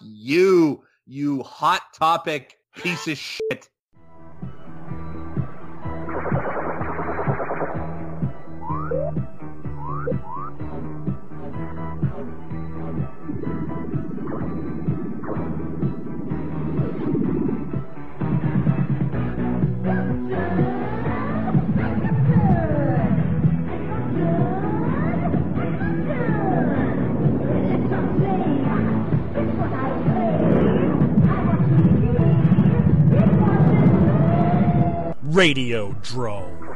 you, you hot topic piece of shit. Radio Drome.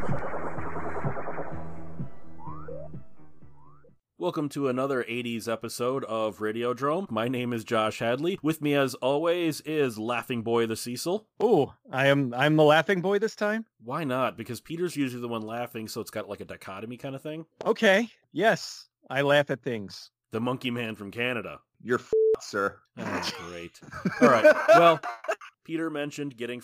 Welcome to another 80s episode of Radiodrome. My name is Josh Hadley. With me, as always, is Laughing Boy the Cecil. Oh, I am I'm the laughing boy this time. Why not? Because Peter's usually the one laughing, so it's got like a dichotomy kind of thing. Okay. Yes, I laugh at things. The Monkey Man from Canada. You're f- sir. Oh, great. All right. Well, Peter mentioned getting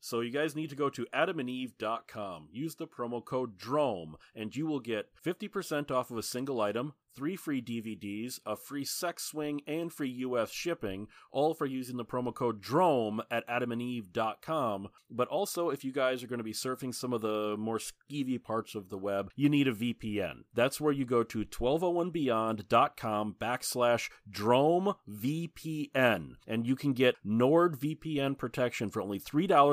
so you guys need to go to adamandeve.com. Use the promo code DROME, and you will get 50% off of a single item, three free DVDs, a free sex swing, and free US shipping, all for using the promo code DROME at adamandeve.com. But also, if you guys are going to be surfing some of the more skeevy parts of the web, you need a VPN. That's where you go to 1201beyond.com backslash DROME VPN, and you can get NordVPN protection for only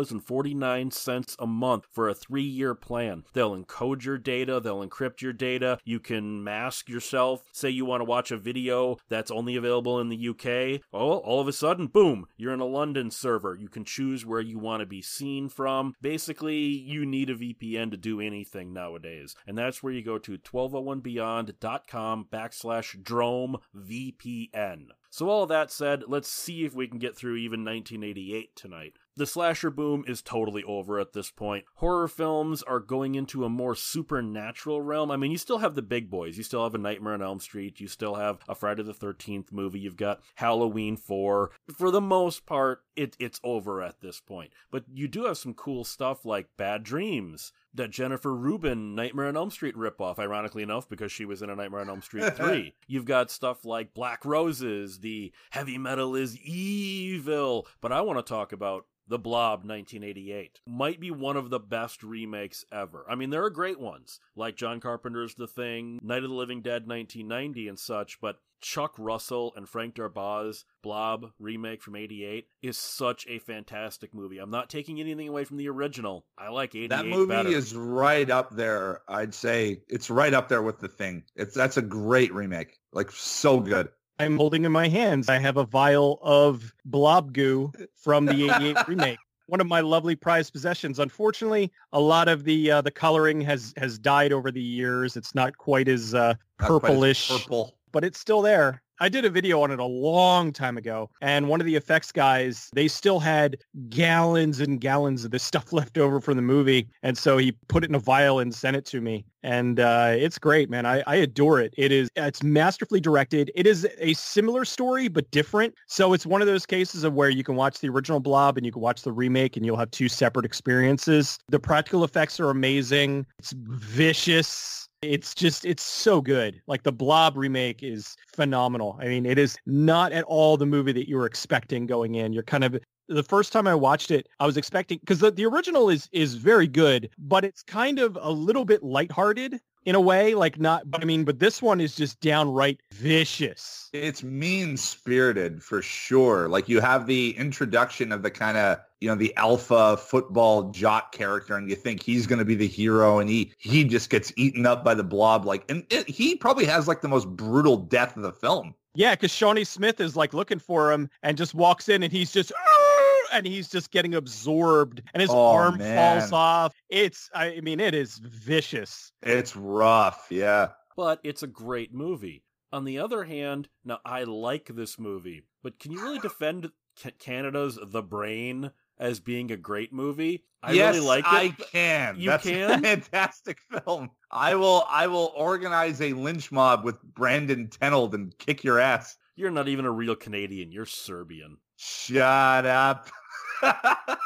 $3.49 a month for a three year plan. They'll encode your data, they'll encrypt your data, you can mask yourself. Say you want to watch a video that's only available in the UK. Well, oh, all of a sudden, boom, you're in a London server. You can choose where you want to be seen from. Basically, you need a VPN to do anything nowadays. And that's where you go to 1201beyond.com backslash Drome VPN. So, all that said, let's see if we can get through even 1988 tonight. The slasher boom is totally over at this point. Horror films are going into a more supernatural realm. I mean, you still have the big boys. You still have a Nightmare on Elm Street. You still have a Friday the 13th movie. You've got Halloween 4. For the most part, it, it's over at this point. But you do have some cool stuff like Bad Dreams, that Jennifer Rubin Nightmare on Elm Street ripoff, ironically enough, because she was in a Nightmare on Elm Street 3. You've got stuff like Black Roses, the heavy metal is evil. But I want to talk about the Blob 1988 might be one of the best remakes ever. I mean, there are great ones, like John Carpenter's The Thing, Night of the Living Dead 1990 and such, but Chuck Russell and Frank Darabont Blob remake from 88 is such a fantastic movie. I'm not taking anything away from the original. I like 88 That movie better. is right up there. I'd say it's right up there with the thing. It's that's a great remake. Like so good. I'm holding in my hands. I have a vial of blob goo from the 88 remake. One of my lovely prized possessions. Unfortunately, a lot of the uh, the coloring has has died over the years. It's not quite as uh, Not quite as purplish, Purple. but it's still there. I did a video on it a long time ago, and one of the effects guys, they still had gallons and gallons of this stuff left over from the movie, and so he put it in a vial and sent it to me. And uh, it's great, man. I, I adore it. It is it's masterfully directed. It is a similar story but different. So it's one of those cases of where you can watch the original Blob and you can watch the remake, and you'll have two separate experiences. The practical effects are amazing. It's vicious. It's just, it's so good. Like the Blob remake is phenomenal. I mean, it is not at all the movie that you were expecting going in. You're kind of, the first time I watched it, I was expecting, because the, the original is, is very good, but it's kind of a little bit lighthearted in a way, like not, but I mean, but this one is just downright vicious. It's mean spirited for sure. Like you have the introduction of the kind of you know the alpha football jock character, and you think he's going to be the hero, and he he just gets eaten up by the blob. Like, and it, he probably has like the most brutal death of the film. Yeah, because Shawnee Smith is like looking for him and just walks in and he's just "Arr!" And he's just getting absorbed and his Oh, arm man. falls off. It's I mean it is vicious. It's rough. Yeah. but it's a great movie. On the other hand, now I like this movie, but can you really defend Canada's The Brain as being a great movie? I yes, really like it. I can. You That's can? a fantastic film. I will. I will organize a lynch mob with Brandon Tenold and kick your ass. You're not even a real Canadian. You're Serbian. Shut up.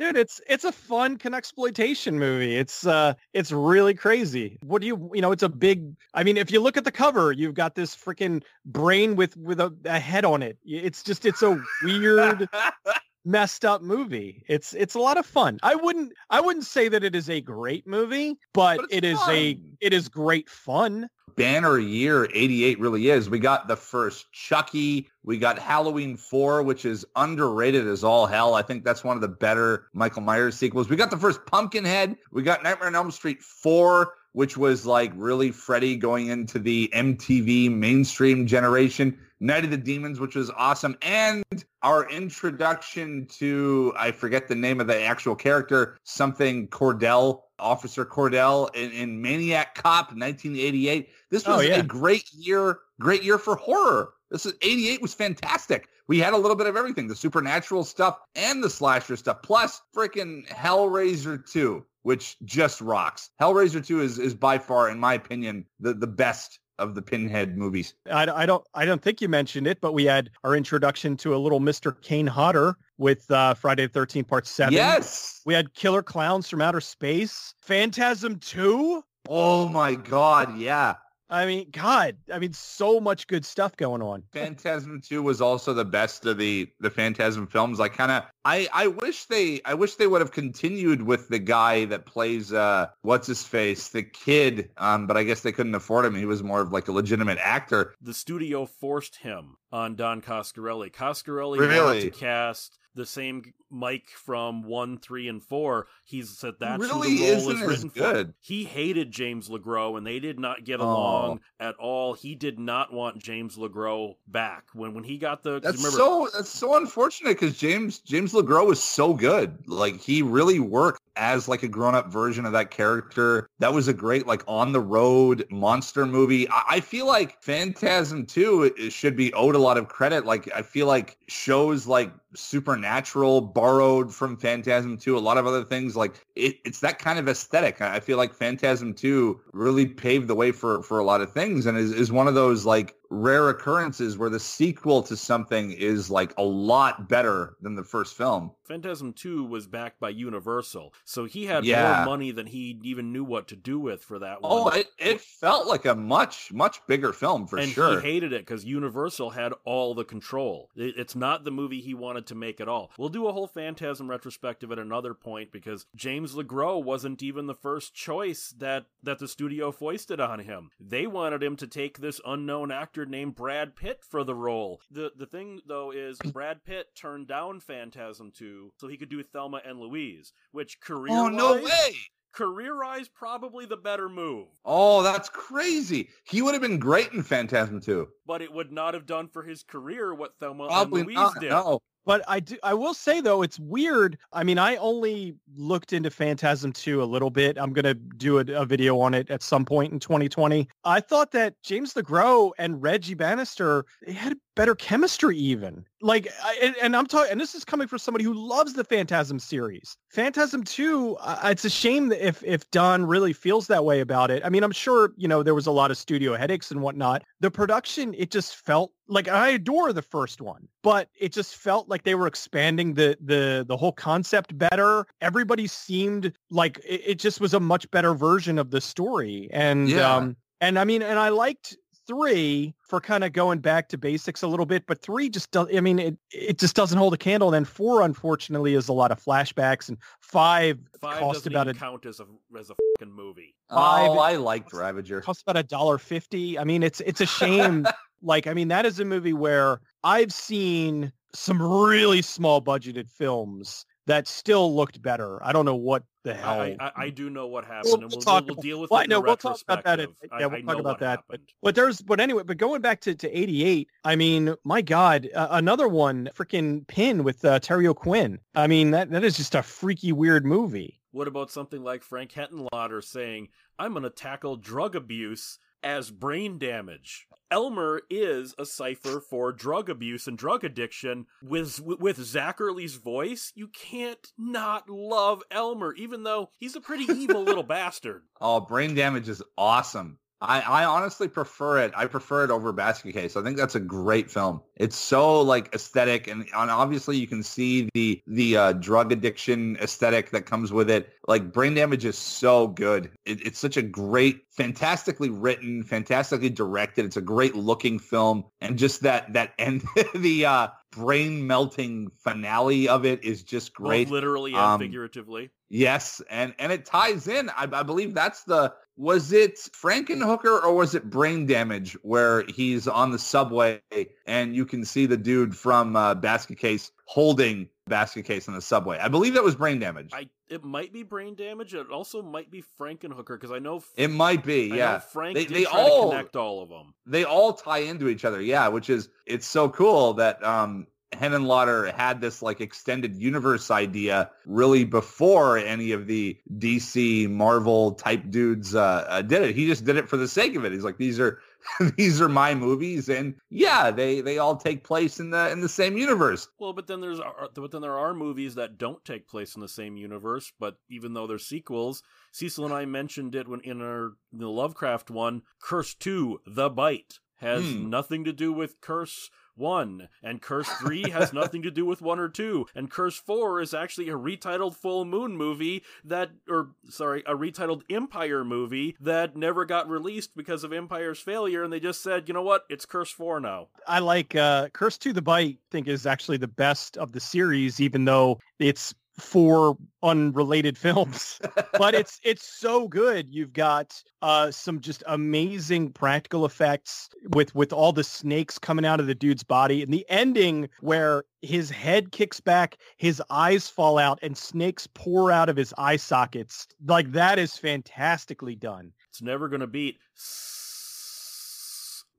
dude it's it's a fun con exploitation movie. It's uh it's really crazy. What do you you know it's a big i mean if you look at the cover you've got this freaking brain with with a, a head on it. It's just it's a weird messed up movie. It's it's a lot of fun. I wouldn't i wouldn't say that it is a great movie but, But it is a it is great fun banner year 88 really is. We got the first Chucky. We got Halloween 4, which is underrated as all hell. I think that's one of the better Michael Myers sequels. We got the first Pumpkinhead. We got Nightmare on Elm Street 4, which was like really Freddy going into the MTV mainstream generation. Night of the Demons, which was awesome. And our introduction to, I forget the name of the actual character, something Cordell, Officer Cordell in, in Maniac Cop 1988. This Oh, was yeah. a great year, great year for horror. This is 88 was fantastic. We had a little bit of everything, the supernatural stuff and the slasher stuff, plus freaking Hellraiser 2, which just rocks. Hellraiser 2 is is by far, in my opinion, the, the best of the Pinhead movies. I, I don't I don't think you mentioned it, but we had our introduction to a little Mr. Kane Hodder with uh, Friday the 13th Part 7. Yes. We had Killer Clowns from Outer Space. Phantasm 2. Oh my God. Yeah. I mean, God, I mean, so much good stuff going on. Phantasm 2 was also the best of the the Phantasm films. I kind of I I wish they I wish they would have continued with the guy that plays uh what's his face, the kid, um but I guess they couldn't afford him. He was more of like a legitimate actor. The studio forced him on Don Coscarelli. Coscarelli Really? wanted to cast the same Mike from one, three, and four. He said that's Really who the role isn't is as written good. for. He hated James LeGros, and they did not get Oh. along at all. He did not want James LeGros back when when he got the. That's remember, so that's so unfortunate because James James LeGros was so good. Like he really worked as like a grown up version of that character. That was a great like on the road monster movie. I, I feel like Phantasm 2 it- it should be owed a lot of credit. Like I feel like shows like Supernatural borrowed from Phantasm 2. A lot of other things like it, it's that kind of aesthetic. I feel like Phantasm 2 really paved the way for for a lot of things and is, is one of those like rare occurrences where the sequel to something is like a lot better than the first film. Phantasm 2 was backed by Universal, so he had Yeah. more money than he even knew what to do with for that oh, one. Oh, it, it felt like a much, much bigger film for and sure. he hated it because Universal had all the control. It- it's not the movie he wanted to make at all. We'll do a whole Phantasm retrospective at another point because James LeGros wasn't even the first choice that that the studio foisted on him. They wanted him to take this unknown actor named Brad Pitt for the role. The the thing though is Brad Pitt turned down Phantasm 2 so he could do Thelma and Louise, which career oh, no way. career-wise probably the better move. Oh, that's crazy. He would have been great in Phantasm 2. but it would not have done for his career what Thelma Probably and Louise not. did. No. But I do, I will say though, it's weird. I mean, I only looked into Phantasm 2 a little bit. I'm to do a, a video on it at some point in 2020. I thought that James LeGros and Reggie Bannister they had better chemistry even. Like, I, and, and I'm talking, and this is coming from somebody who loves the Phantasm series. Phantasm 2, uh, it's a shame that if, if Don really feels that way about it. I mean, I'm sure, you know, there was a lot of studio headaches and whatnot. The production, it just felt like I adore the first one, but it just felt like they were expanding the the the whole concept better. Everybody seemed like it, it just was a much better version of the story. And Yeah. um and I mean and I liked three for kind of going back to basics a little bit, but three just does I mean it it just doesn't hold a candle. And then four unfortunately is a lot of flashbacks and five, Five cost doesn't about even a count as a as a fucking movie. Oh, five- Oh, I liked Ravager. costs about a dollar fifty. I mean, it's it's a shame. like, I mean, that is a movie where I've seen some really small budgeted films that still looked better. I don't know what the hell. I, I, I do know what happened, We'll- we'll we'll, talk we'll, deal with well, it I know the we'll talk about that. retrospective. yeah, we'll I talk about that. But, but there's, but anyway, but going back to, to 88, I mean, my God, uh, another one, freaking Pin with uh, Terry O'Quinn. I mean, that that is just a freaky, weird movie. What about something like Frank Henenlotter saying, "I'm going to tackle drug abuse as brain damage"? Elmer is a cipher for drug abuse and drug addiction. With with Zacherle's voice, you can't not love Elmer, even though he's a pretty evil little bastard. Oh, Brain Damage is awesome. I, I honestly prefer it. I prefer it over Basket Case. I think that's a great film. It's so like aesthetic, and, and obviously you can see the the uh, drug addiction aesthetic that comes with it. Like Brain Damage is so good. It, it's such a great, fantastically written, fantastically directed. It's a great looking film, and just that that end the uh, brain melting finale of it is just great. Both literally and Um, figuratively. Yes, and and it ties in. I, I believe that's the was it Frankenhooker or was it Brain Damage where he's on the subway and you can see the dude from uh, Basket Case holding Basket Case on the subway. I believe that was Brain Damage. I it might be brain damage. It also might be Frankenhooker because I know it might be, I yeah. Frank They- they all- connect all of them. They all tie into each other, yeah. Which is it's so cool that um, Henenlotter had this like extended universe idea really before any of the DC Marvel type dudes uh, uh, did it. He just did it for the sake of it. He's like, these are these are my movies, and yeah, they they all take place in the in the same universe. Well, but then there's but then there are movies that don't take place in the same universe, but even though they're sequels, Cecil and I mentioned it when in our in the Lovecraft one, Curse Two: The Bite has Hmm. nothing to do with Curse One, and Curse Three has nothing to do with one or two, and Curse Four is actually a retitled Full Moon movie that, or sorry, a retitled Empire movie that never got released because of Empire's failure, and they just said, you know what, it's Curse Four now. I like uh, Curse 2 the Bite. think is actually the best of the series, even though it's four unrelated films. but it's it's so good. You've got uh, some just amazing practical effects with with all the snakes coming out of the dude's body, and the ending where his head kicks back, his eyes fall out, and snakes pour out of his eye sockets. Like that is fantastically done. It's never gonna beat.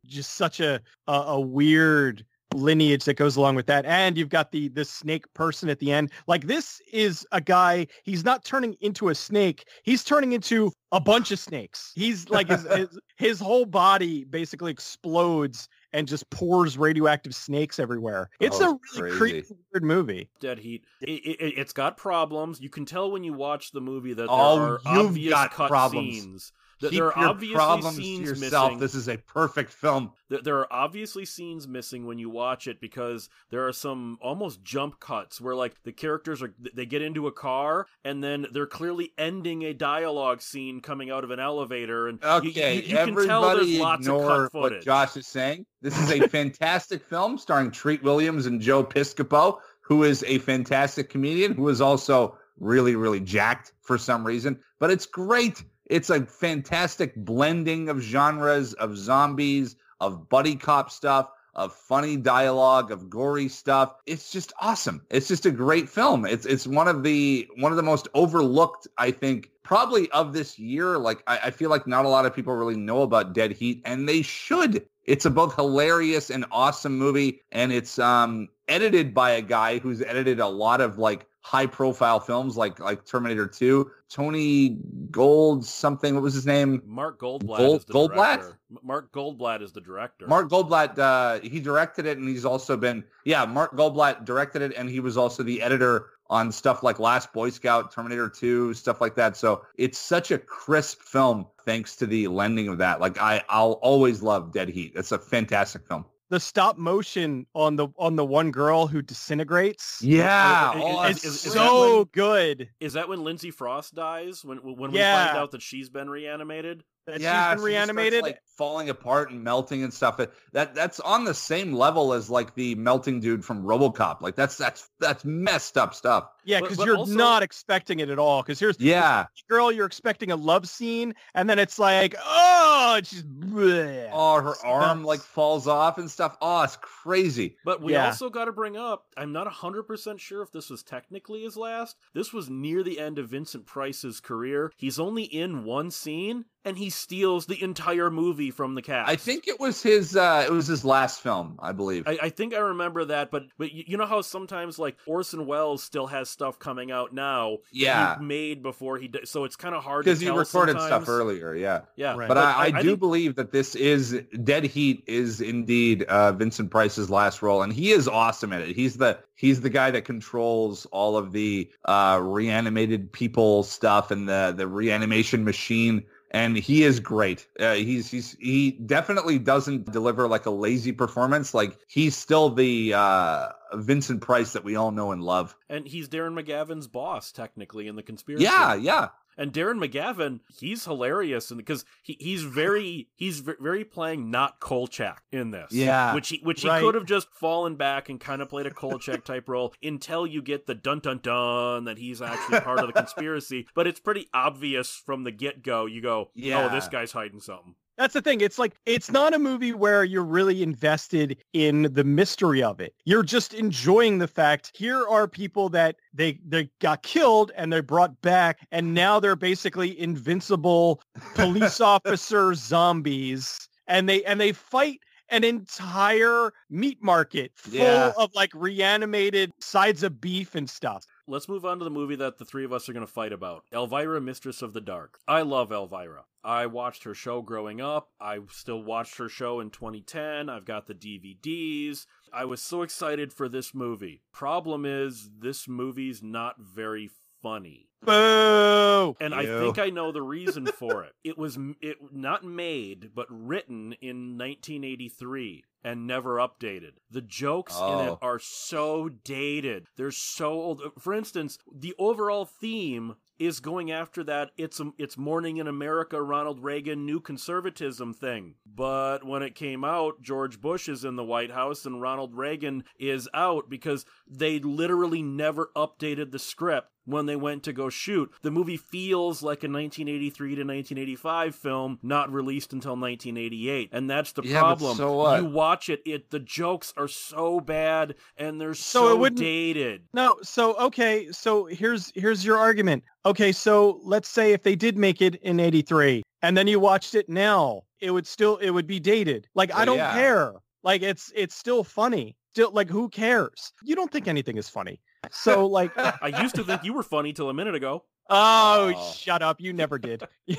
just such a, a a weird lineage that goes along with that and you've got the the snake person at the end like this is a guy he's not turning into a snake he's turning into a bunch of snakes he's like his his, his whole body basically explodes and just pours radioactive snakes everywhere it's Oh, a really crazy. creepy weird movie Dead Heat. It, it, it's got problems. You can tell when you watch the movie that there Oh, are obvious cut problems. scenes. Keep there are your obviously problems to scenes yourself. missing. This is a perfect film. There- are obviously scenes missing when you watch it because there are some almost jump cuts where like the characters are they get into a car and then they're clearly ending a dialogue scene coming out of an elevator and you- Okay, you, you, can tell there's everybody lots of cut footage. what Josh is saying. This is a fantastic film starring Treat Williams and Joe Piscopo, who is a fantastic comedian who is also really, really jacked for some reason. But it's great. It's a fantastic blending of genres, of zombies, of buddy cop stuff, of funny dialogue, of gory stuff. It's just awesome. It's just a great film. It's it's one of the one of the most overlooked, I think, probably of this year. Like I, I feel like not a lot of people really know about Dead Heat, and they should. It's a both hilarious and awesome movie, and it's um edited by a guy who's edited a lot of like high profile films like like Terminator 2. Tony Gold something. What was his name? Mark Goldblatt Gold- Goldblatt? director. Mark Goldblatt is the director. Mark Goldblatt, uh, he directed it and he's also been, yeah, Mark Goldblatt directed it and he was also the editor on stuff like Last Boy Scout, Terminator 2, stuff like that. So it's such a crisp film thanks to the lending of that. Like I, I'll always love Dead Heat. It's a fantastic film. The stop motion on the on the one girl who disintegrates Yeah. Uh, is- oh, it's is- is so when- good Is that when Lindsay Frost dies? When when we Yeah. find out that she's been reanimated? That yeah, she's she just been starts, reanimated like falling apart and melting and stuff. It- That that's on the same level as like the melting dude from RoboCop. Like that's that's that's messed up stuff. Yeah, because you're also- not expecting it at all. Because here's Yeah. this girl, you're expecting a love scene, and then it's like, oh, and she's bleh. Oh, her It's arm like falls off and stuff. Oh, it's crazy. But we Yeah. also got to bring up, I'm not 100% sure if this was technically his last. This was near the end of Vincent Price's career. He's only in one scene and he steals the entire movie from the cast. I think it was his. uh It was his last film, I believe. I, I think I remember that, but but you, you know how sometimes like Orson Welles still has stuff coming out now that Yeah. he made before he di- so it's kind of hard to because he recorded sometimes. stuff earlier. Yeah, Yeah, Right. but, I, I, do think- believe that this is Dead Heat is indeed uh, Vincent Price's last role, and he is awesome at it. He's the he's the guy that controls all of the uh, reanimated people stuff and the the reanimation machine and he is great. Uh, he's he's he definitely doesn't deliver like a lazy performance. Like he's still the uh, Vincent Price that we all know and love. And he's Darren McGavin's boss, technically, in the conspiracy. Yeah, yeah. And Darren McGavin, he's hilarious, and because he, he's very he's very playing not Kolchak in this. Yeah, which he which right. he could have just fallen back and kind of played a Kolchak type role until you get the dun dun dun that he's actually part of the conspiracy. But it's pretty obvious from the get go. You go, yeah. oh, this guy's hiding something. That's the thing. It's like it's not a movie where you're really invested in the mystery of it. You're just enjoying the fact here are people that they they got killed and they're brought back and now they're basically invincible police officer zombies and they and they fight an entire meat market full Yeah. of like reanimated sides of beef and stuff. Let's move on to the movie that the three of us are going to fight about Elvira, Mistress of the Dark. I love Elvira. I watched her show growing up. I still watched her show in 2010. I've got the DVDs. I was so excited for this movie. Problem is, this movie's not very funny. Boo! And I think I know the reason for it. It was it not made but written in 1983 and never updated. The jokes in it Oh. are so dated. They're so old. For instance, the overall theme is going after that it's a, it's morning in America Ronald Reagan new conservatism thing. But when it came out, George Bush is in the White House and Ronald Reagan is out because they literally never updated the script when they went to go shoot. The movie feels like a 1983 to 1985 film not released until 1988. And that's the Yeah, but problem. so what? You watch it, it the jokes are so bad and they're So so, dated. No, so okay, so here's here's your argument. Okay, so let's say if they did make it in 83 and then you watched it now, it would still it would be dated. Like I oh, don't yeah. care. Like it's it's still funny. Still like who cares? You don't think anything is funny. So like I used to think you were funny till a minute ago. oh, Oh. shut up. You never did.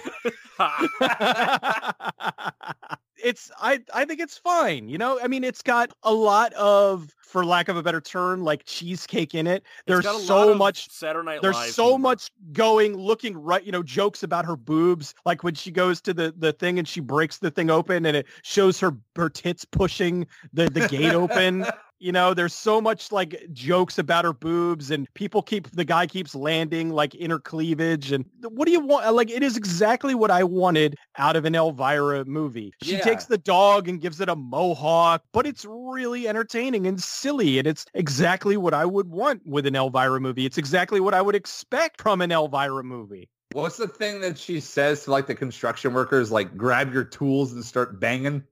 It's I I think it's fine. You know, I mean, it's got a lot of, for lack of a better term, like cheesecake in it. There's got a lot so much Saturday Night there's Live so humor. much going looking right you know jokes about her boobs like when she goes to the the thing and she breaks the thing open and it shows her her tits pushing the the gate open you know there's so much like jokes about her boobs and people keep the guy keeps landing like inner cleavage and what do you want like it is exactly what i wanted out of an elvira movie she Yeah. takes the dog and gives it a mohawk but it's really entertaining and silly and it's exactly what i would want with an elvira movie it's exactly what i would expect from an elvira movie What's the thing that she says to like the construction workers? Like, grab your tools and start banging.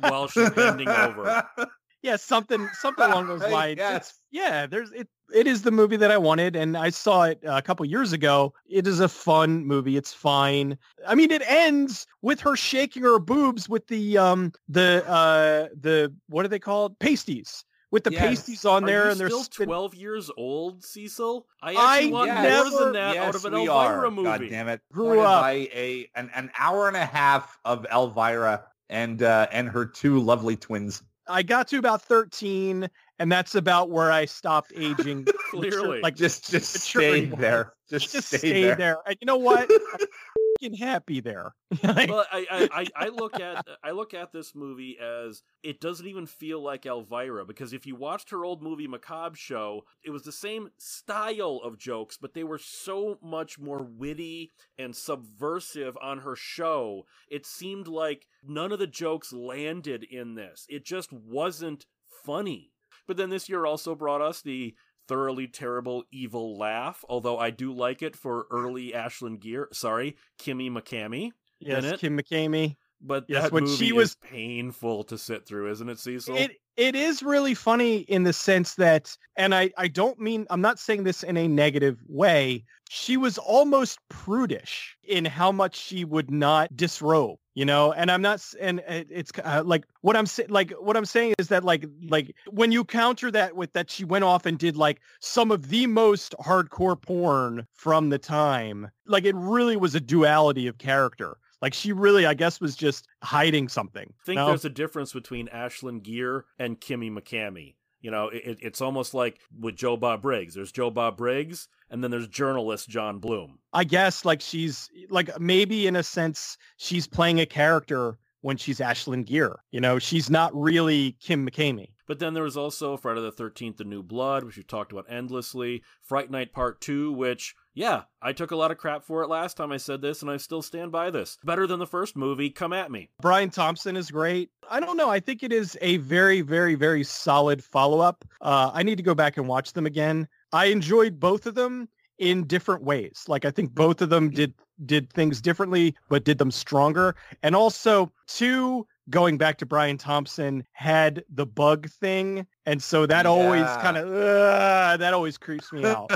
while she's bending over. yeah something something along those lines yes. It's- yeah there's it it is the movie that i wanted and i saw it uh, a couple years ago it is a fun movie it's fine i mean it ends with her shaking her boobs with the um the uh the what are they called pasties with the Yes. pasties on Are there you and they're still spin- 12 years old, Cecil? I I actually want never- more than that yes, out of an we Elvira are. movie. God damn it. Grew Pointed up. by a an, an hour and a half of Elvira and uh, and her two lovely twins. i got to about 13 and that's about where i stopped aging Clearly. like Just just Maturity stayed there. Just, just stay there. there. And you know what? I'm happy there. Well, I, I, I, I look at uh, I look at this movie as it doesn't even feel like Elvira because if you watched her old movie Macabre Show, it was the same style of jokes, but they were so much more witty and subversive on her show. It seemed like none of the jokes landed in this. It just wasn't funny. But then this year also brought us the thoroughly terrible evil laugh, although I do like it for early Ashlyn Gere. Sorry, Kimmy McKamey. yes? Kim McKamey. But Yes, that when movie she was- painful to sit through, isn't it, Cecil? It it is really funny in the sense that, and I I don't mean I'm not saying this in a negative way. She was almost prudish in how much she would not disrobe, you know. And I'm not, and it's uh, like what I'm saying. Like what I'm saying is that like like when you counter that with that she went off and did like some of the most hardcore porn from the time. Like it really was a duality of character. Like she really, I guess, was just hiding something. I think no? there's a difference between Ashlyn Gere and Kimmy McKamey. You know, it, it's almost like with Joe Bob Briggs. There's Joe Bob Briggs, and then there's journalist John Bloom. I guess like she's like maybe in a sense she's playing a character when she's Ashlyn Gere. You know, she's not really Kim McKamey. But then there was also Friday the 13th, The New Blood, which we've talked about endlessly. Fright Night Part 2, which, yeah, I took a lot of crap for it last time I said this, and I still stand by this. Better than the first movie. Come at me. Brian Thompson is great. I don't know. I think it is a very, very, very solid follow-up. Uh, I need to go back and watch them again. I enjoyed both of them in different ways. Like I think both of them did did things differently, but did them stronger. And also, two going back to Brian Thompson had the bug thing and so that yeah. always kind of uh, that always creeps me out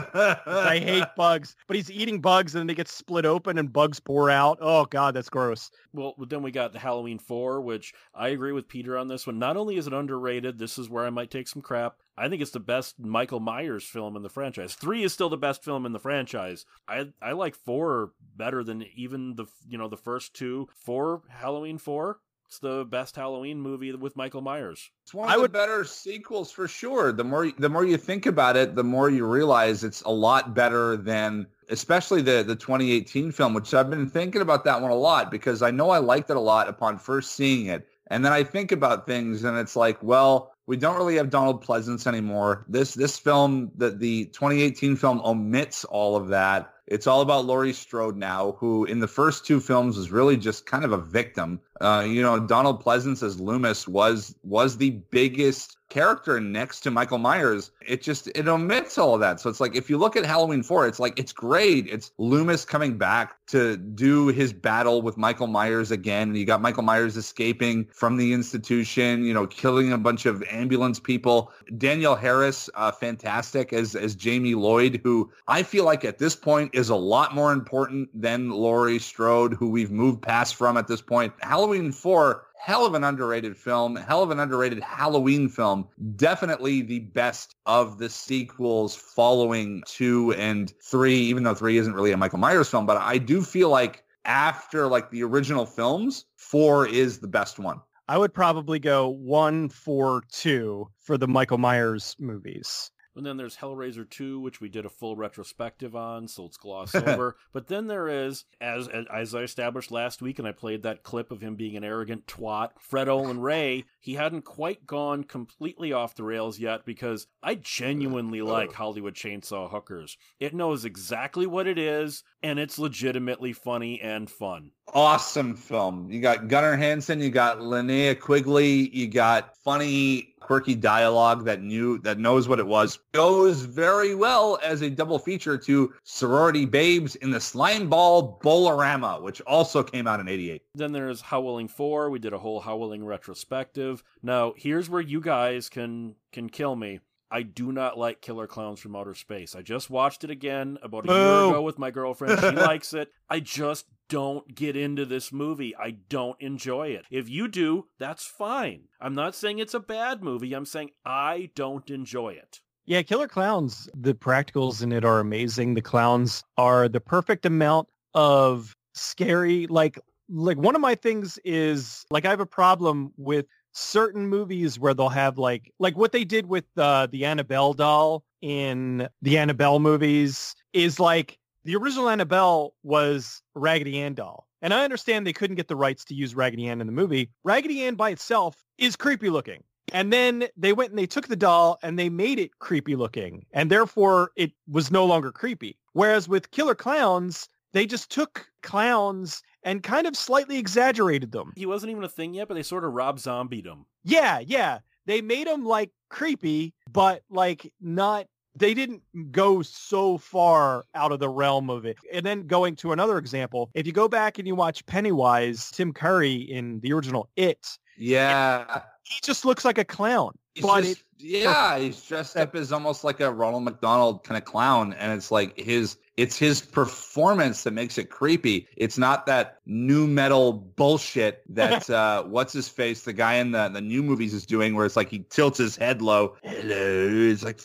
i hate bugs but he's eating bugs and then they get split open and bugs pour out oh god that's gross well then we got the halloween 4 which i agree with peter on this one not only is it underrated this is where i might take some crap I think it's the best Michael Myers film in the franchise. Three is still the best film in the franchise. I I like four better than even the you know the first two. Four Halloween four it's the best Halloween movie with Michael Myers. It's one of I the would... better sequels for sure. The more the more you think about it, the more you realize it's a lot better than especially the the 2018 film, which I've been thinking about that one a lot because I know I liked it a lot upon first seeing it. And then I think about things and it's like, well, we don't really have Donald Pleasence anymore. This this film, the the 2018 film omits all of that it's all about Laurie Strode now, who in the first two films was really just kind of a victim. Uh, you know, Donald Pleasence as Loomis was was the biggest character next to Michael Myers. It just it omits all of that. So it's like if you look at Halloween 4, it's like it's great. It's Loomis coming back to do his battle with Michael Myers again. And You got Michael Myers escaping from the institution, you know, killing a bunch of ambulance people. Danielle Harris, uh, fantastic as as Jamie Lloyd, who I feel like at this point is a lot more important than Laurie Strode, who we've moved past from at this point. Halloween 4 hell of an underrated film, hell of an underrated Halloween film. Definitely the best of the sequels following two and three, even though three isn't really a Michael Myers film. But I do feel like after like the original films, four is the best one. I would probably go one, four, two for the Michael Myers movies. And then there's Hellraiser 2, which we did a full retrospective on, so it's glossed over. But then there is, as as I established last week, and I played that clip of him being an arrogant twat, Fred Olen Ray, he hadn't quite gone completely off the rails yet because I genuinely like Hollywood Chainsaw Hookers. It knows exactly what it is, and it's legitimately funny and fun. Awesome film. You got Gunnar Hansen, you got Linnea Quigley, you got funny quirky dialogue that knew that knows what it was goes very well as a double feature to sorority babes in the slime ball Bowl-O-Rama which also came out in 88 then there's howling 4 we did a whole howling retrospective now here's where you guys can can kill me I do not like Killer Clowns from Outer Space. I just watched it again about a Boo. year ago with my girlfriend. She likes it. I just don't get into this movie. I don't enjoy it. If you do, that's fine. I'm not saying it's a bad movie. I'm saying I don't enjoy it. Yeah, Killer Clowns, the practicals in it are amazing. The clowns are the perfect amount of scary. Like, like one of my things is like I have a problem with certain movies where they'll have like like what they did with uh, the Annabelle doll in the Annabelle movies is like the original Annabelle was Raggedy Ann doll. And I understand they couldn't get the rights to use Raggedy Ann in the movie. Raggedy Ann by itself is creepy looking. And then they went and they took the doll and they made it creepy looking. And therefore it was no longer creepy. Whereas with Killer Clowns, they just took clowns and kind of slightly exaggerated them. He wasn't even a thing yet, but they sort of Rob Zombied him. Yeah, yeah. They made him like creepy, but like not they didn't go so far out of the realm of it. And then going to another example, if you go back and you watch Pennywise, Tim Curry in the original It, yeah, he just looks like a clown. He's but just, it, yeah, he's dressed up as almost like a Ronald McDonald kind of clown, and it's like his it's his performance that makes it creepy. It's not that new metal bullshit that uh, what's his face, the guy in the the new movies is doing, where it's like he tilts his head low. Hello, it's like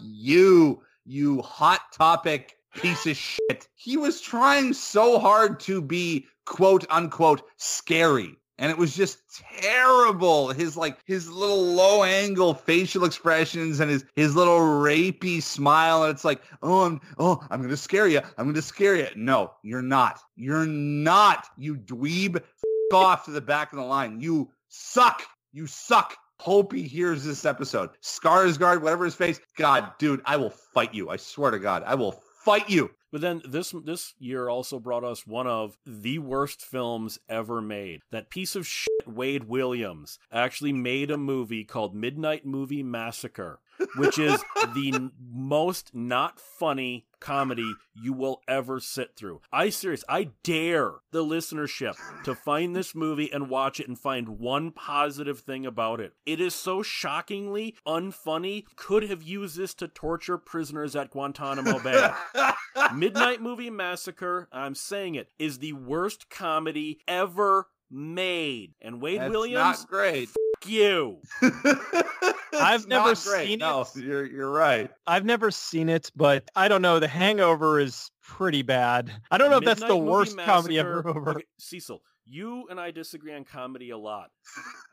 you, you hot topic piece of shit. He was trying so hard to be quote unquote scary. and it was just terrible. His like his little low angle facial expressions and his his little rapey smile, and it's like, oh, I'm oh, I'm gonna scare you. I'm gonna scare you. No, you're not. You're not. You dweeb. Off to the back of the line. You suck. You suck. Hope he hears this episode. Skarsgård, whatever his face. God, dude, I will fight you. I swear to God, I will fight you. But then this this year also brought us one of the worst films ever made. That piece of shit Wade Williams actually made a movie called Midnight Movie Massacre, which is the n- most not funny comedy you will ever sit through. I serious, I dare the listenership to find this movie and watch it and find one positive thing about it. It is so shockingly unfunny. Could have used this to torture prisoners at Guantanamo Bay. Midnight Movie Massacre, I'm saying it, is the worst comedy ever made. And Wade That's Williams, not great. fuck you. I've never seen no, it. You're you're right. I've never seen it, but I don't know. The Hangover is pretty bad. I don't know if that's the Midnight Movie worst comedy Massacre- ever. Okay, Cecil, you and I disagree on comedy a lot.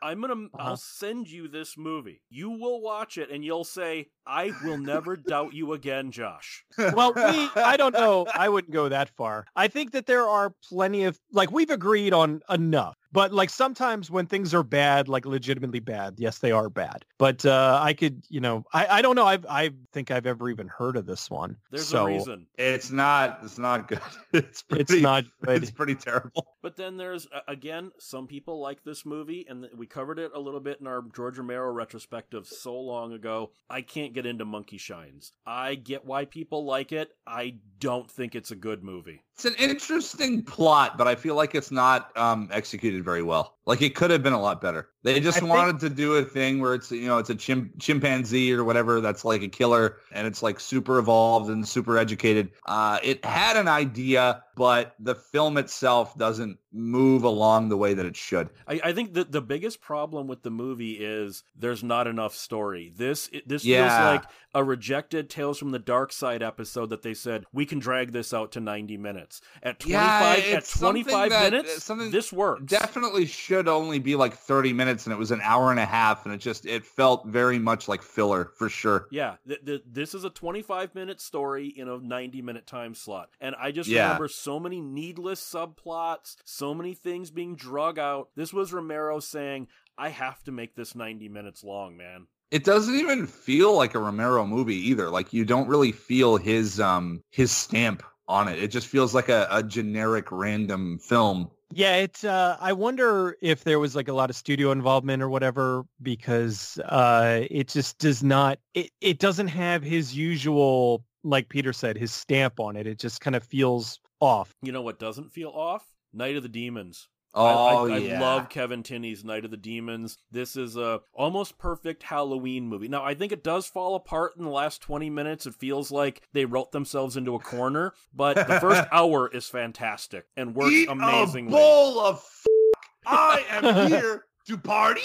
I'm gonna Uh-huh. I'll send you this movie. You will watch it and you'll say, I will never doubt you again, Josh. well, we, I don't know. I wouldn't go that far. I think that there are plenty of, like, we've agreed on enough. But like sometimes when things are bad, like legitimately bad, yes, they are bad. But uh, I could, you know, I, I don't know. I've, I think I've ever even heard of this one. There's so a reason. It's not. It's not good. It's pretty. It's not good. It's pretty terrible. But then there's uh, again, some people like this movie, and we covered it a little bit in our George Romero retrospective so long ago. I can't get into Monkey Shines. I get why people like it. I don't think it's a good movie. It's an interesting plot, but I feel like it's not um, executed very well. Like it could have been a lot better. They just I think- wanted to do a thing where it's you know it's a chim- chimpanzee or whatever that's like a killer and it's like super evolved and super educated. Uh, it had an idea, but the film itself doesn't move along the way that it should. I, I think that the biggest problem with the movie is there's not enough story. This this feels like a rejected Tales from the Dark Side episode that they said we can drag this out to 90 minutes. At 25 Yeah, at 25 that- minutes, something this works. Definitely should only be like 30 minutes and it was an hour and a half and it just it felt very much like filler for sure. Yeah, th- th- this is a 25 minute story in a 90 minute time slot. And I just Yeah. remember so many needless subplots, so many things being drug out. This was Romero saying, I have to make this 90 minutes long, man. It doesn't even feel like a Romero movie either. Like you don't really feel his um his stamp on it. It just feels like a, a generic random film. Yeah, it's. Uh, I wonder if there was like a lot of studio involvement or whatever, because uh, it just does not. It it doesn't have his usual, like Peter said, his stamp on it. It just kind of feels off. You know what doesn't feel off? Night of the Demons. Oh I, I, yeah. I love Kevin Tenney's Night of the Demons. This is a almost perfect Halloween movie. Now, I think it does fall apart in the last 20 minutes. It feels like they wrote themselves into a corner, but the first hour is fantastic and works Eat amazingly. a bowl of f- I am here to party.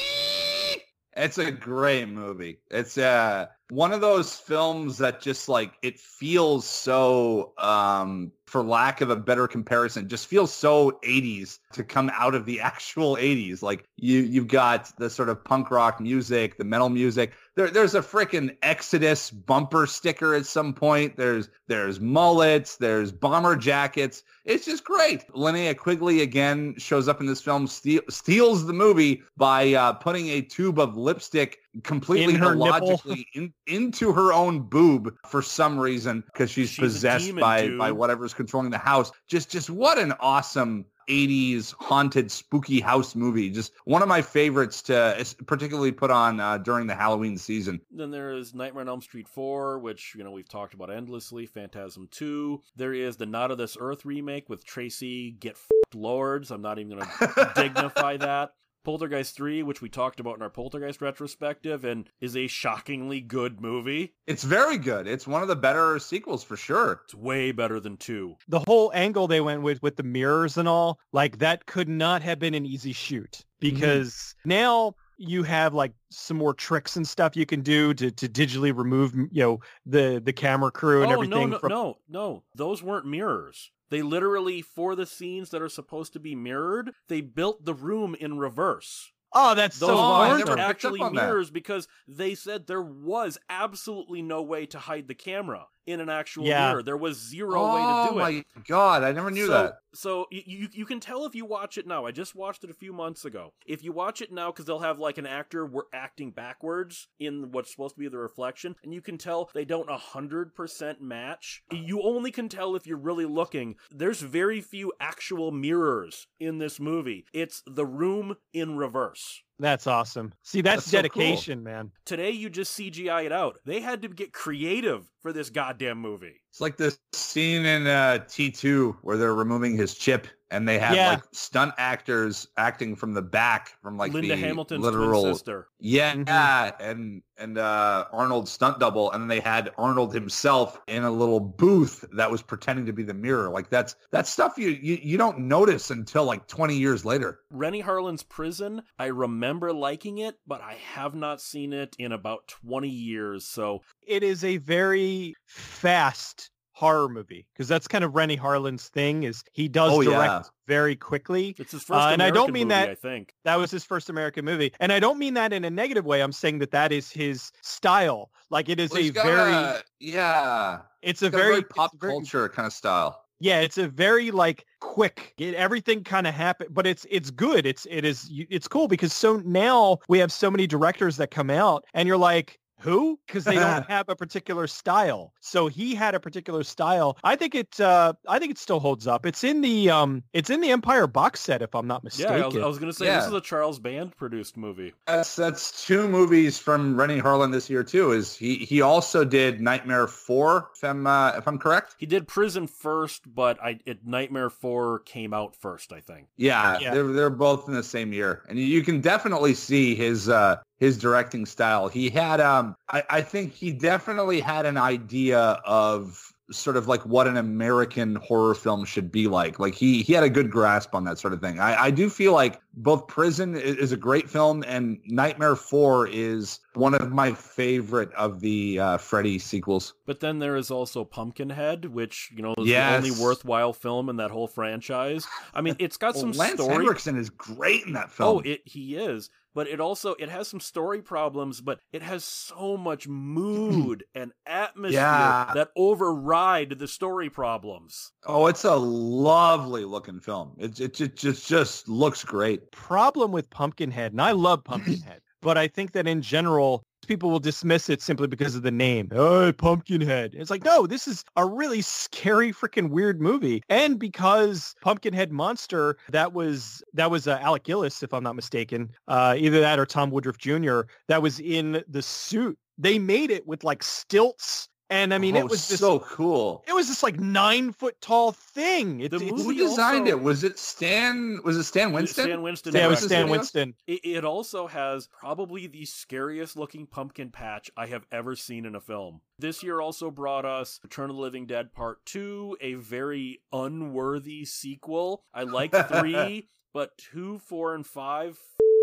It's a great movie. It's uh one of those films that just like it feels so um for lack of a better comparison just feels so 80s to come out of the actual 80s like you you've got the sort of punk rock music the metal music there, there's a freaking exodus bumper sticker at some point. There's there's mullets there's bomber jackets. It's just great. Linnea quigley again shows up in this film steal, steals the movie by uh, putting a tube of lipstick completely In illogically in, into her own boob for some reason because she's, She's possessed demon, by dude. by whatever's controlling the house. Just just what an awesome 80s haunted spooky house movie just one of my favorites to particularly put on uh, during the halloween season Then there is Nightmare on Elm Street 4, which, you know, we've talked about endlessly. Phantasm 2. There is the Not of This Earth remake with Traci Get F***ed Lords. I'm not even going to dignify that. Poltergeist 3, which we talked about in our Poltergeist retrospective, and is a shockingly good movie. it's very good it's one of the better sequels for sure It's way better than 2. The whole angle they went with with the mirrors and all, like that could not have been an easy shoot mhm. because now you have like some more tricks and stuff you can do to, to digitally remove you know the the camera crew and oh, everything no, no, from no, no. Those weren't mirrors. They literally, for the scenes that are supposed to be mirrored, they built the room in reverse. Oh, that's Those so awesome. actually on that. mirrors because they said there was absolutely no way to hide the camera in an actual Yeah. mirror. There was zero oh way to oh do it. Oh my god, I never knew so, that. So you, you you can tell if you watch it now. I just watched it a few months ago. If you watch it now, because they'll have like an actor we're acting backwards in what's supposed to be the reflection, and you can tell they don't hundred percent match. You only can tell if you're really looking. There's very few actual mirrors in this movie. It's the room in reverse. That's awesome. See, that's, That's so dedication, man. Today you just CGI it out. They had to get creative for this goddamn movie. It's like this scene in uh, T2 where they're removing his chip and they have Yeah. like stunt actors acting from the back from like Linda the Hamilton's literal twin sister. Yeah, Mhm. and and uh Arnold's stunt double and then they had Arnold himself in a little booth that was pretending to be the mirror. Like that's that stuff you you, you don't notice until like 20 years later. Renny Harlin's Prison, I remember liking it, but I have not seen it in about 20 years. So, It is a very fast horror movie because that's kind of Renny Harlin's thing is he does Oh, direct yeah. very quickly. it's his first Uh, and I don't mean movie, that- I think. That was his first American movie. And I don't mean that in a negative way. I'm saying that that is his style. Like it is Well, a got very yeah, it's a He's very, pop very- culture kind of style. Yeah, it's a very like quick. It, everything kind of happen, but it's it's good. It's it is it's cool because so now we have so many directors that come out, and you're like. Who? Because they don't have a particular style. So he had a particular style. I think it. Uh, I think it still holds up. It's in the. Um. It's in the Empire box set, if I'm not mistaken. Yeah, I was, I was going to say, this is a Charles Band produced movie. That's that's two movies from Renny Harlin this year too. Is he he also did Nightmare Four? If I'm uh, if I'm correct. He did Prison first, but I it, Nightmare 4 came out first, I think. Yeah, Yeah. they're they're both in the same year, and you can definitely see his uh his directing style. He had um, I I think he definitely had an idea of sort of like what an American horror film should be like. Like he he had a good grasp on that sort of thing. I I do feel like both Prison i- is a great film and Nightmare Four is one of my favorite of the uh, Freddy sequels. But then there is also Pumpkinhead, which, you know, is Yes. the only worthwhile film in that whole franchise. I mean, it's got Well, some Lance story Henriksen is great in that film. Oh, it he is, but it also it has some story problems, but it has so much mood and atmosphere Yeah. that override the story problems. Oh, it's a lovely looking film. It it, it just just looks great. problem with Pumpkinhead, and I love Pumpkinhead, but I think that in general, people will dismiss it simply because of the name. Oh, Pumpkinhead. It's like, no, this is a really scary, freaking weird movie. And because Pumpkinhead Monster, that was that was uh, Alec Gillis, if I'm not mistaken, uh, either that or Tom Woodruff Jr. That was in the suit. They made it with like stilts. And I mean, Oh, it was this, so cool. it was this like nine foot tall thing. It, The it's- Who designed also- it? Was it Stan? Was it Stan Winston? Stan Winston. yeah, it was Winston Stan Studios? Winston. It, it also has probably the scariest looking pumpkin patch I have ever seen in a film. This year also brought us Return of the Living Dead Part 2, a very unworthy sequel. I like 3, but 2, 4, and 5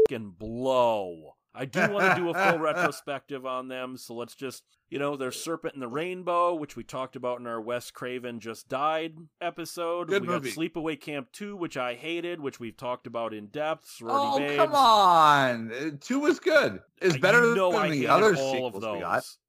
fing blow. I do want to do a full retrospective on them, so let's just, you know, there's Serpent in the Rainbow, which we talked about in our Wes Craven Just Died episode. Good we movie. got Sleepaway Camp 2, which I hated, which we've talked about in depth. Sorority Oh Babes. come on! Uh, Two was good. It's I better know than I the hated other all of sequels those.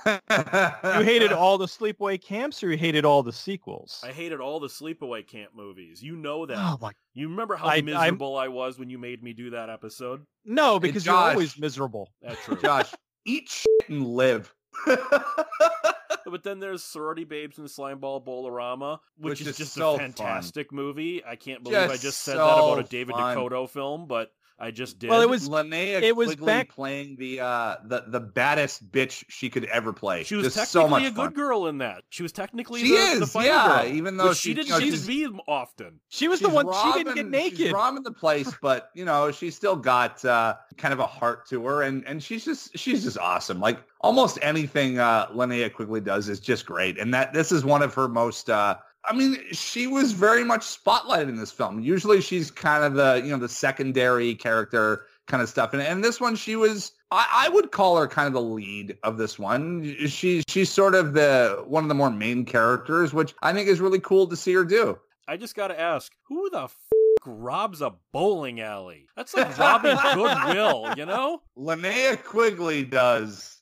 we got. You hated all the sleepaway camps or you hated all the sequels? I hated all the sleepaway camp movies. You know that. Oh my You remember how I- I'm- miserable I was when you made me do that episode? no, because you're always miserable. That's true. Josh, eat shit and live. but then there's Sorority Babes and Slimeball Bowl-O-Rama, which, Which is, is just so a fun. fantastic movie. I can't believe I Just just said that about a David fun. Dakota film, but I just did. Well, it was- Linnea it was Quigley back- playing the uh the the baddest bitch she could ever play. She was Just technically so much a good fun. girl in that. She was technically She the, is, the fighter yeah, girl, even though she she- didn't you know, seem she's- be often. She was the She's one. she didn't get naked. She's robbing the place, but you know she's still got uh, kind of a heart to her, and and she's just she's just awesome. Like almost anything uh, Linnea Quigley does is just great, and that this is one of her most. Uh, I mean, she was very much spotlighted in this film. Usually, she's kind of the you know the secondary character kind of stuff, and and this one she was. I, I would call her kind of the lead of this one. She she's sort of the one of the more main characters, which I think is really cool to see her do. I just got to ask, who the f- robs a bowling alley? That's like robbing Goodwill, you know? Linnea Quigley does.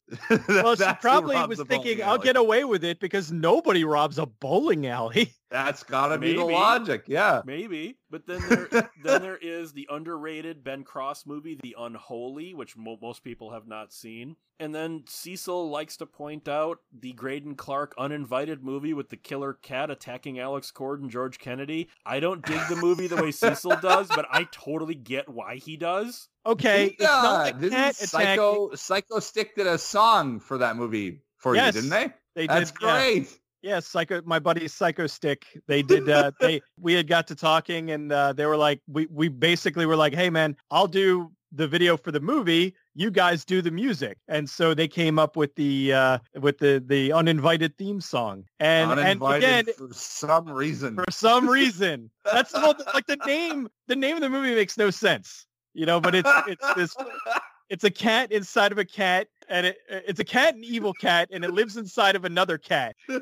Well, she probably was thinking, I'll alley. get away with it because nobody robs a bowling alley. That's gotta be the logic. Yeah. Maybe, but then there then there is the underrated Ben Cross movie, The Unholy, which mo- most people have not seen. And then Cecil likes to point out the Greydon Clark uninvited movie with the killer cat attacking Alex Cord and George Kennedy. I don't dig the movie the way Cecil does, but I totally get why he does. Okay, it's not Yeah, like didn't cat attacking. Psycho Psychostick did a song for that movie for Yes, you, didn't they? They That's did, yeah. great. Yeah, psycho. My buddy Psychostick. They did. Uh, they we had got to talking, and uh, they were like, we we basically were like, hey man, I'll do the video for the movie. You guys do the music, and so they came up with the uh, with the the uninvited theme song. And Uninvited and again, for some reason. for some reason, that's well, like the name. The name of the movie makes no sense, you know. But it's it's this it's a cat inside of a cat and it, it's a cat an evil cat and it lives inside of another cat.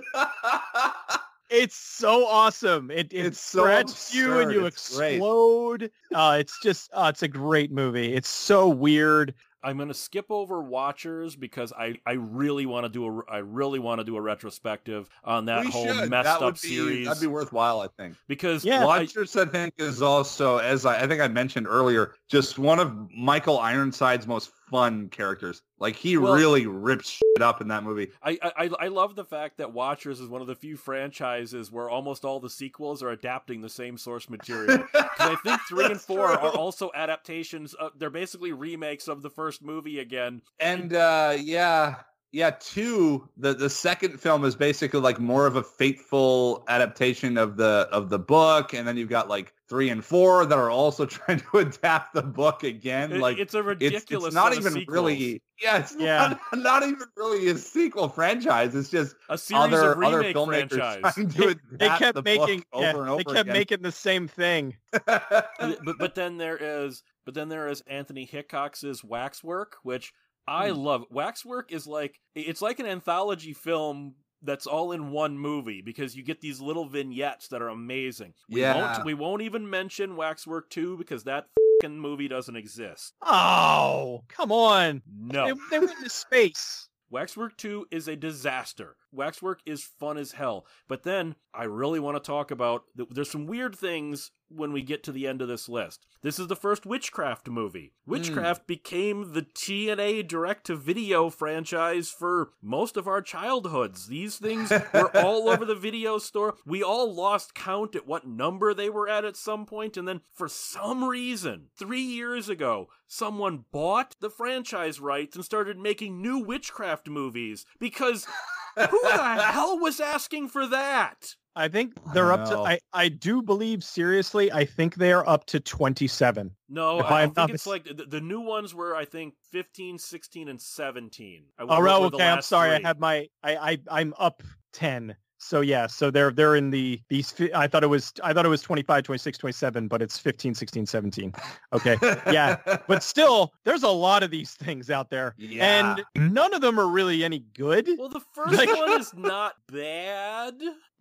It's so awesome. It, it It's so you and you It's explode. Uh, it's just uh, it's a great movie. It's so weird. I'm gonna skip over Watchers because I, I really want to do a I really want to do a retrospective on that We whole should. messed that up be, series That'd be worthwhile, I think. because Yeah, I- Watchers, I think, is also, as I, I think I mentioned earlier, just one of Michael Ironside's most fun characters. Like he Well- really rips shit up in that movie. I, I I love the fact that Watchers is one of the few franchises where almost all the sequels are adapting the same source material. Because I think three and four are also adaptations. Of, they're basically remakes of the first movie again. And uh yeah, yeah, two, the the second film is basically like more of a fateful adaptation of the of the book, and then you've got like three and four that are also trying to adapt the book again. It- like it's a ridiculous. it's not even sequels. really yeah, it's Yeah. Not, not even really a sequel franchise. It's just a series other of other filmmakers franchise. trying to they kept the making book over and over they kept again. making the same thing but, but but then there is but then there is Anthony Hickox's Waxwork, which I Hmm. love. Waxwork is like it's like an anthology film that's all in one movie because you get these little vignettes that are amazing. We Yeah. won't we won't even mention Waxwork 2 because that fucking movie doesn't exist. oh come on No. they, they went into space Waxwork 2 is a disaster. Waxwork is fun as hell. But then I really want to talk about th- there's some weird things when we get to the end of this list. This is the first Witchcraft movie. Hmm. Witchcraft became the TNA direct to video franchise for most of our childhoods. These things were all over the video store. We all lost count at what number they were at at some point and then for some reason 3 years ago someone bought the franchise rights and started making new witchcraft movies because who the hell was asking for that? i think they're I up to i i do believe seriously i think they are up to 27 No, If I, I I'm think not it's like the, the new ones were I think 15, 16 and 17. I, Oh, were- right, were the okay. I'm sorry. three. I have my I, I I'm up ten. So yeah, so they're they're in the these I thought it was I thought it was 25, 26, 27, but it's 15, 16, 17. Okay. Yeah. But still, there's a lot of these things out there. Yeah. And none of them are really any good. Well, the first Like- one is not bad.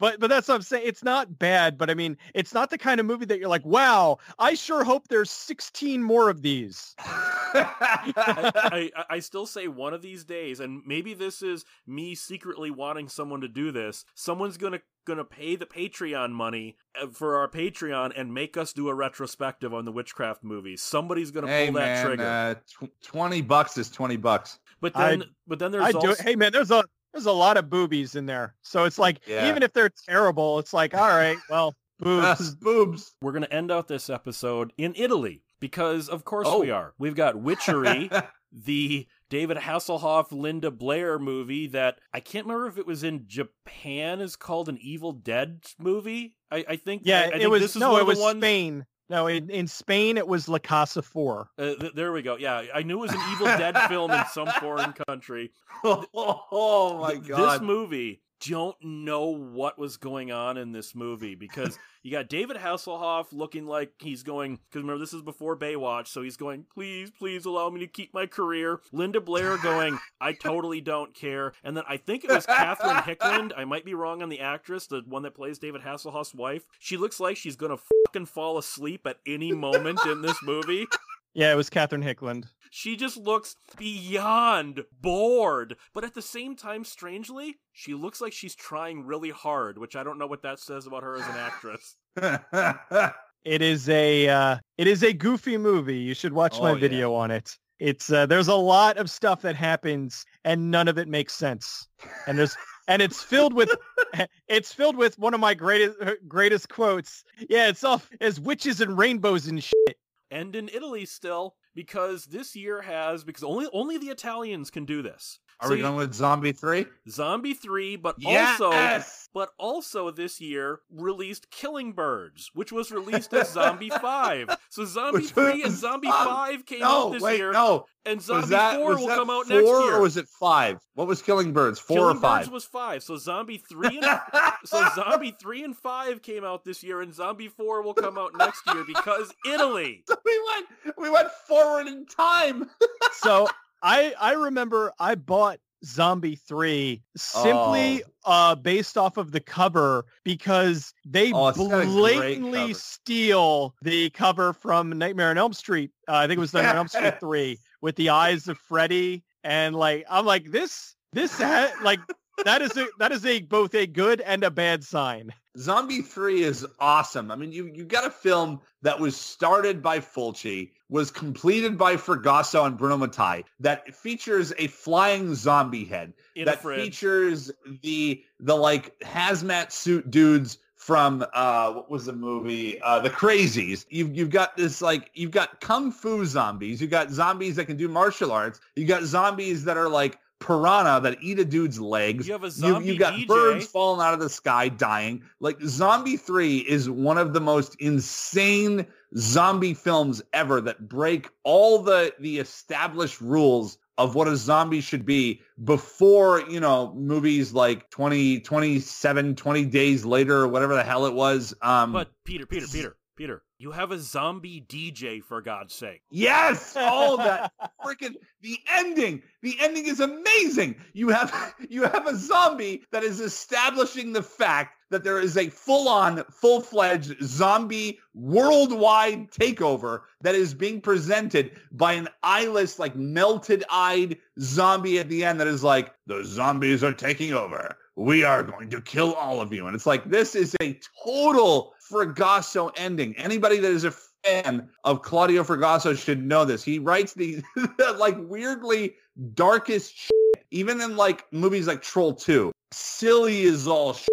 But but that's what I'm saying. It's not bad, but I mean, it's not the kind of movie that you're like, wow, I sure hope there's 16 more of these. I, I, I still say one of these days, and maybe this is me secretly wanting someone to do this. Someone's gonna gonna pay the Patreon money uh, for our Patreon and make us do a retrospective on the witchcraft movies. Somebody's gonna hey pull that trigger. uh, tw- twenty bucks is twenty bucks. but I- then, but then there's I do also it. Hey man, there's a there's a lot of boobies in there. So it's like Yeah. even if they're terrible, it's like, all right, well, boobs. boobs. we're gonna end out this episode in Italy because of course Oh. we are. We've got Witchery. the David Hasselhoff Linda Blair movie that I can't remember if it was in Japan is called an Evil Dead movie. I, I think Yeah, I, I it think was this is no, one it was ones, Spain. No, in, in Spain it was La Casa Four. Uh, th- there we go. Yeah, I knew it was an Evil Dead film in some foreign country. oh my god. This movie don't know what was going on in this movie because you got David Hasselhoff looking like he's going because remember this is before Baywatch, so he's going, please, please allow me to keep my career. Linda Blair going, I totally don't care, and then I think it was Catherine Hickland. I might be wrong on the actress, the one that plays David Hasselhoff's wife. She looks like she's gonna fucking fall asleep at any moment in this movie. Yeah, it was Catherine Hickland. She just looks beyond bored. But at the same time, strangely, she looks like she's trying really hard, which I don't know what that says about her as an actress. It is a uh, it is a goofy movie. You should watch Oh, my yeah. video on it. It's uh, there's a lot of stuff that happens and none of it makes sense. And there's and it's filled with it's filled with one of my greatest greatest quotes. Yeah, it's all as witches and rainbows and shit. And in Italy still, because this year has because only only the Italians can do this. Are So we going with Zombie 3? Zombie 3, but Yes! also but also this year released Killing Birds, which was released as Zombie 5. So Zombie Which 3 and Zombie um, 5 came No, out this wait, year, no. And Was Zombie that, 4 will come out four next year. or was it five? What was Killing Birds? Four Killing or five? Birds was 5, so Zombie 3 and so Zombie 3 and 5 came out this year, and Zombie 4 will come out next year because Italy. So we went we went forward in time. So I I remember I bought Zombie 3 simply uh based off of the cover because they Oh, it's got a great blatantly steal the cover from Nightmare on Elm Street. Uh, I think it was Nightmare on Elm Street 3 with the eyes of Freddy and like I'm like this this ha- like that is a that is a both a good and a bad sign. Zombie 3 is awesome. I mean, you you got a film that was started by Fulci, was completed by Fragasso and Bruno Mattei, that features a flying zombie head, In that features the the like hazmat suit dudes from uh what was the movie? Uh the crazies. You've you've got this like you've got kung fu zombies. You've got zombies that can do martial arts. You've got zombies that are like piranha that eat a dude's legs. You have a zombie You, have got DJ. birds falling out of the sky dying. Like zombie 3 is one of the most insane zombie films ever that break all the the established rules of what a zombie should be before you know movies like 20 27 20 days later or whatever the hell it was um But Peter, Peter, Peter, Peter, you have a zombie DJ for God's sake. yes all that freaking the ending the ending is amazing you have you have a zombie that is establishing the fact that there is a full-on full-fledged zombie worldwide takeover that is being presented by an eyeless like melted-eyed zombie at the end that is like the zombies are taking over we are going to kill all of you and it's like this is a total Fragasso ending anybody that is a fan of Claudio Fragasso should know this. He writes these like weirdly darkest shit, even in like movies like Troll 2. Silly as all shit.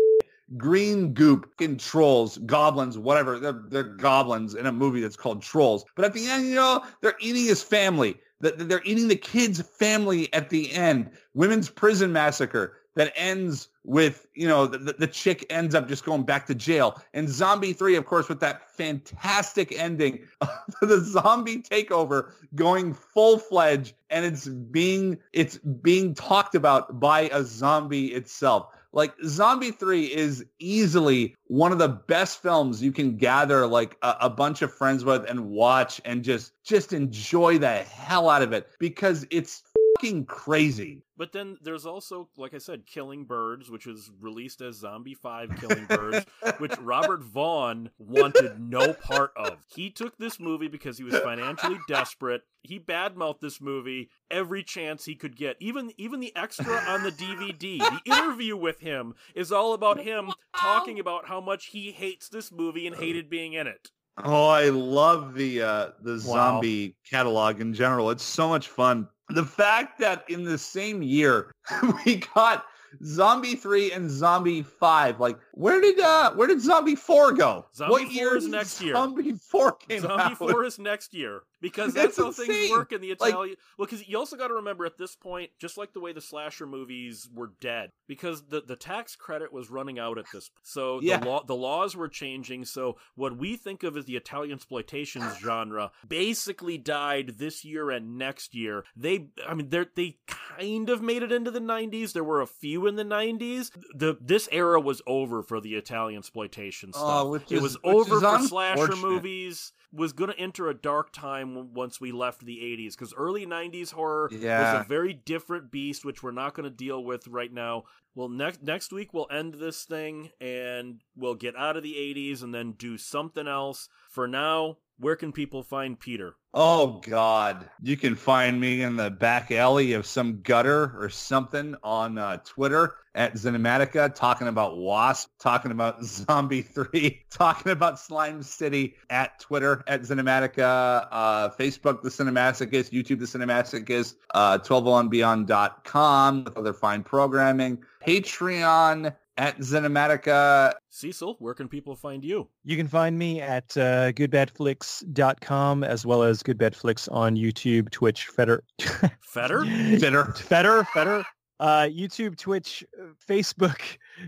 Green goop in trolls, goblins, whatever. They're, they're goblins in a movie that's called Trolls. But at the end, you know, they're eating his family. They're eating the kid's family at the end. Women's prison massacre that ends with, you know, the, the, chick ends up just going back to jail. And Zombie 3, of course, with that fantastic ending of the zombie takeover going full-fledged and it's being it's being talked about by a zombie itself. Like Zombie 3 is easily one of the best films you can gather like a, a bunch of friends with and watch and just just enjoy the hell out of it because it's fucking crazy. But then there's also, like I said, Killing Birds, which was released as Zombie 5 Killing Birds, which Robert Vaughn wanted no part of. He took this movie because he was financially desperate. He badmouthed this movie every chance he could get. Even even the extra on the DVD, the interview with him is all about him talking about how much he hates this movie and hated being in it. Oh, I love the uh the Wow. zombie catalog in general. It's so much fun. The fact that in the same year we got Zombie 3 and Zombie 5, like Where did uh where did Zombie Four go? Zombie what 4 year is next year. Zombie Four came Zombie out. 4 is next year because that's That's how things work in the Like- Italian. well, because you also got to remember at this point, just like the way the slasher movies were dead, because the the tax credit was running out at this. point. So Yeah. the law the laws were changing. So what we think of as the Italian exploitation genre basically died this year and next year. They, I mean, they they kind of made it into the '90s. There were a few in the '90s. The this era was over for the Italian exploitation oh, stuff. Oh, which it is- was over for slasher movies. Was going to enter a dark time once we left the 80s because early 90s horror Yeah. was a very different beast, which we're not going to deal with right now. Well, next next week we'll end this thing and we'll get out of the 80s and then do something else. For now, where can people find Peter? Oh God! You can find me in the back alley of some gutter or something on uh, Twitter at Cinematica, talking about Wasp, talking about Zombie Three, talking about Slime City at Twitter at Cinematica, uh, Facebook the Cinematicus, YouTube the Cinematicus, uh, 1201beyond.com with other fine programming, Patreon at Cinematica. Cecil, where can people find you? You can find me at uh, goodbadflix.com as well as goodbadflix on YouTube, Twitch, Fetter. Fetter? Fitter. Fetter, Fetter. Uh, YouTube, Twitch, uh, Facebook,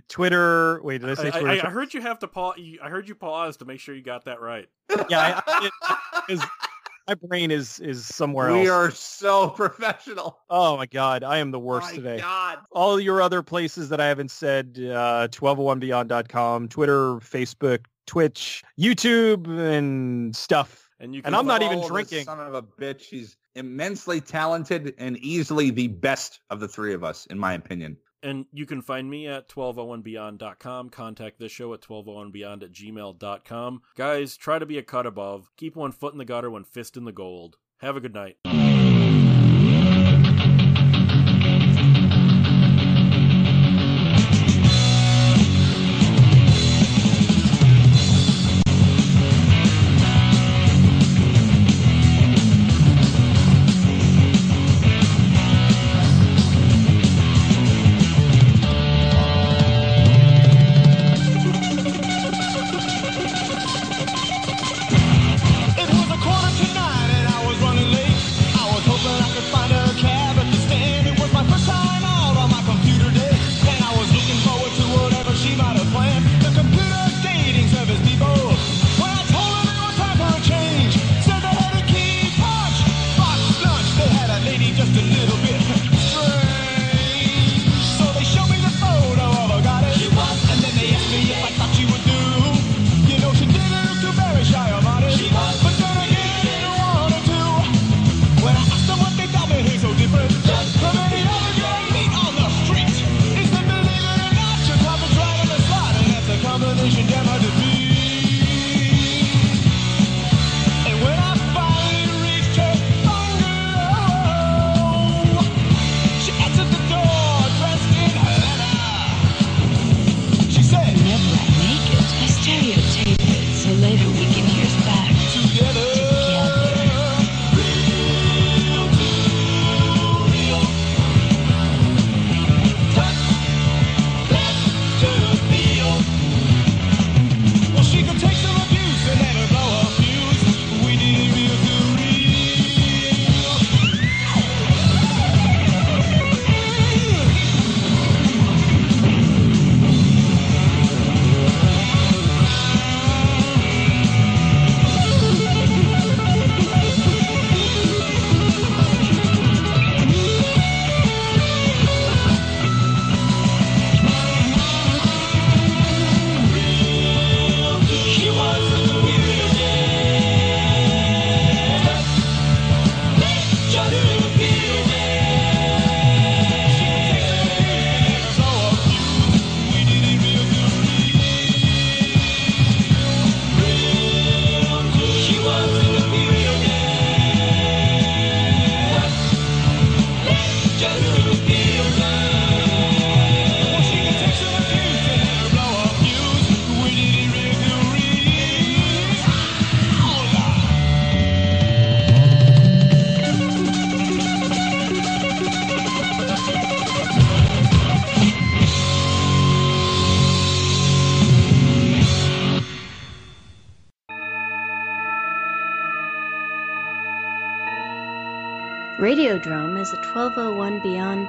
Twitter. Wait, did I I, say I- Twitter? I heard you have to pause. I heard you pause to make sure you got that right. yeah, I, I, it, 'cause my brain is is somewhere We else. We are so professional. Oh my god, I am the worst My today. God. All your other places that I haven't said, uh, 1201beyond.com, Twitter, Facebook, Twitch, YouTube, and stuff. And you And I'm not even drinking. Son of a bitch. He's immensely talented and easily the best of the three of us, in my opinion. And you can find me at 1201beyond.com. Contact this show at 1201beyond at gmail.com. Guys, try to be a cut above. Keep one foot in the gutter, one fist in the gold. Have a good night.